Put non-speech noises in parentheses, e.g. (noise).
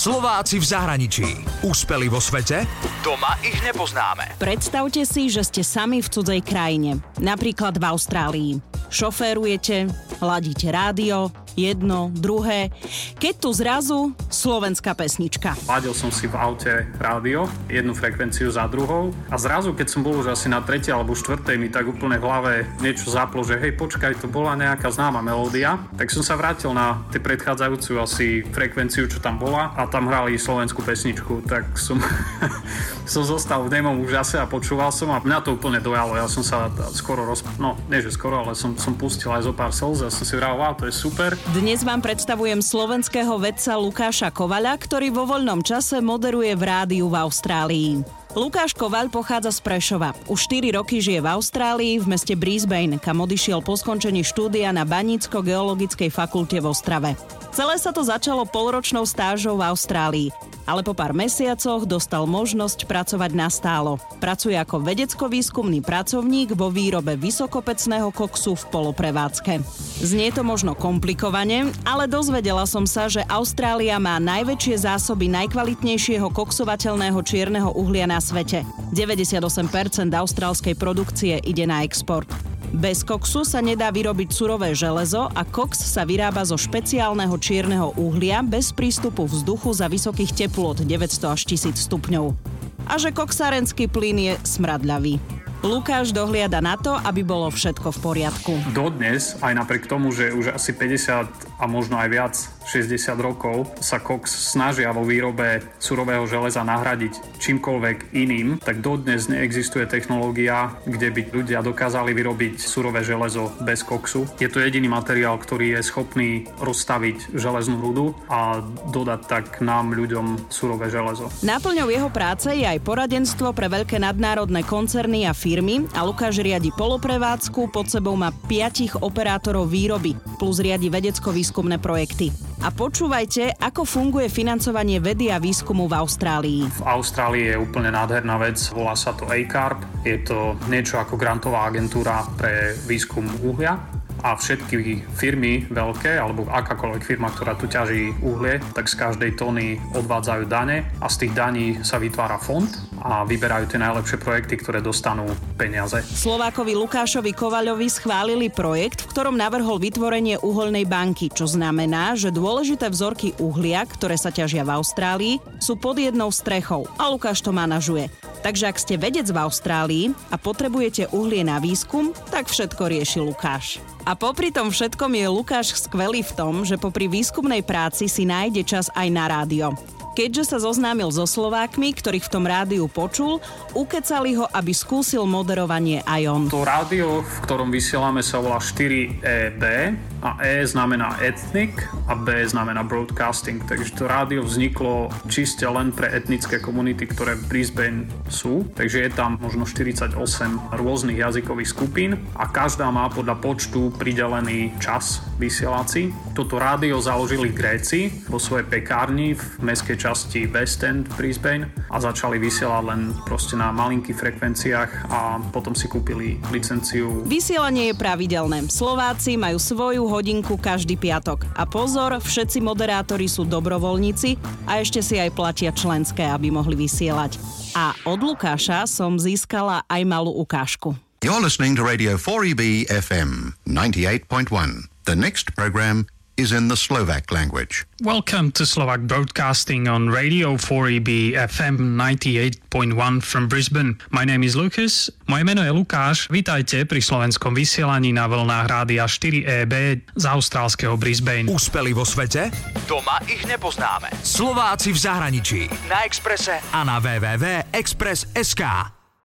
Slováci v zahraničí. Úspeli vo svete? Doma ich nepoznáme. Predstavte si, že ste sami v cudzej krajine, napríklad v Austrálii. Šoférujete, ladíte rádio, jedno, druhé. Keď tu zrazu slovenská pesnička. Ladil som si v aute rádio, jednu frekvenciu za druhou a zrazu, keď som bol už asi na tretej alebo štvrtej, mi tak úplne v hlave niečo zaplo, že hej, počkaj, to bola nejaká známa melódia. Tak som sa vrátil na tie predchádzajúcu asi frekvenciu, čo tam bola a tam hrali slovenskú pesničku, tak som, (laughs) som zostal v nemom úžase a počúval som a mňa to úplne dojalo. Ja som sa skoro roz... no nie že skoro, ale som, som pustil aj zo pár slz a som si vral, wow, to je super. Dnes vám predstavujem slovenského vedca Lukáša Kovaľa, ktorý vo voľnom čase moderuje v rádiu v Austrálii. Lukáš Kovaľ pochádza z Prešova. Už 4 roky žije v Austrálii, v meste Brisbane, kam odišiel po skončení štúdia na Banícko-geologickej fakulte v Ostrave. Celé sa to začalo polročnou stážou v Austrálii ale po pár mesiacoch dostal možnosť pracovať na stálo. Pracuje ako vedecko-výskumný pracovník vo výrobe vysokopecného koksu v poloprevádzke. Znie to možno komplikovane, ale dozvedela som sa, že Austrália má najväčšie zásoby najkvalitnejšieho koksovateľného čierneho uhlia na svete. 98% austrálskej produkcie ide na export. Bez koksu sa nedá vyrobiť surové železo a koks sa vyrába zo špeciálneho čierneho uhlia bez prístupu vzduchu za vysokých teplôt 900 až 1000 stupňov. A že koksárenský plyn je smradľavý. Lukáš dohliada na to, aby bolo všetko v poriadku. Dodnes, aj napriek tomu, že už asi 50 a možno aj viac 60 rokov sa Cox snažia vo výrobe surového železa nahradiť čímkoľvek iným, tak dodnes neexistuje technológia, kde by ľudia dokázali vyrobiť surové železo bez koksu. Je to jediný materiál, ktorý je schopný rozstaviť železnú rudu a dodať tak nám ľuďom surové železo. Náplňou jeho práce je aj poradenstvo pre veľké nadnárodné koncerny a firmy a Lukáš riadi poloprevádzku, pod sebou má piatich operátorov výroby, plus riadi vedecko-výskumné projekty. A počúvajte, ako funguje financovanie vedy a výskumu v Austrálii. V Austrálii je úplne nádherná vec, volá sa to ACARP. Je to niečo ako grantová agentúra pre výskum uhlia a všetky firmy veľké, alebo akákoľvek firma, ktorá tu ťaží uhlie, tak z každej tóny odvádzajú dane a z tých daní sa vytvára fond a vyberajú tie najlepšie projekty, ktoré dostanú peniaze. Slovákovi Lukášovi Kovaľovi schválili projekt, v ktorom navrhol vytvorenie uholnej banky, čo znamená, že dôležité vzorky uhlia, ktoré sa ťažia v Austrálii, sú pod jednou strechou a Lukáš to manažuje. Takže ak ste vedec v Austrálii a potrebujete uhlie na výskum, tak všetko rieši Lukáš. A popri tom všetkom je Lukáš skvelý v tom, že popri výskumnej práci si nájde čas aj na rádio. Keďže sa zoznámil so Slovákmi, ktorých v tom rádiu počul, ukecali ho, aby skúsil moderovanie aj on. To rádio, v ktorom vysielame, sa volá 4EB a E znamená ethnic a B znamená broadcasting. Takže to rádio vzniklo čiste len pre etnické komunity, ktoré v Brisbane sú. Takže je tam možno 48 rôznych jazykových skupín a každá má podľa počtu pridelený čas vysielací. Toto rádio založili Gréci vo svojej pekárni v mestskej časti West End Brisbane a začali vysielať len proste na malinkých frekvenciách a potom si kúpili licenciu. Vysielanie je pravidelné. Slováci majú svoju hodinku každý piatok. A pozor, všetci moderátori sú dobrovoľníci a ešte si aj platia členské, aby mohli vysielať. A od Lukáša som získala aj malú ukážku. You're listening to Radio 4EB FM 98.1. The next program is in the Slovak language. Welcome to Slovak Broadcasting on Radio 4EB FM 98.1 from Brisbane. My name is Lucas. Moje meno je Lukáš. Vítajte pri slovenskom vysielaní na vlnách Rádia 4EB z austrálskeho Brisbane. Úspeli vo svete? Doma ich nepoznáme. Slováci v zahraničí. Na Exprese a na www.express.sk.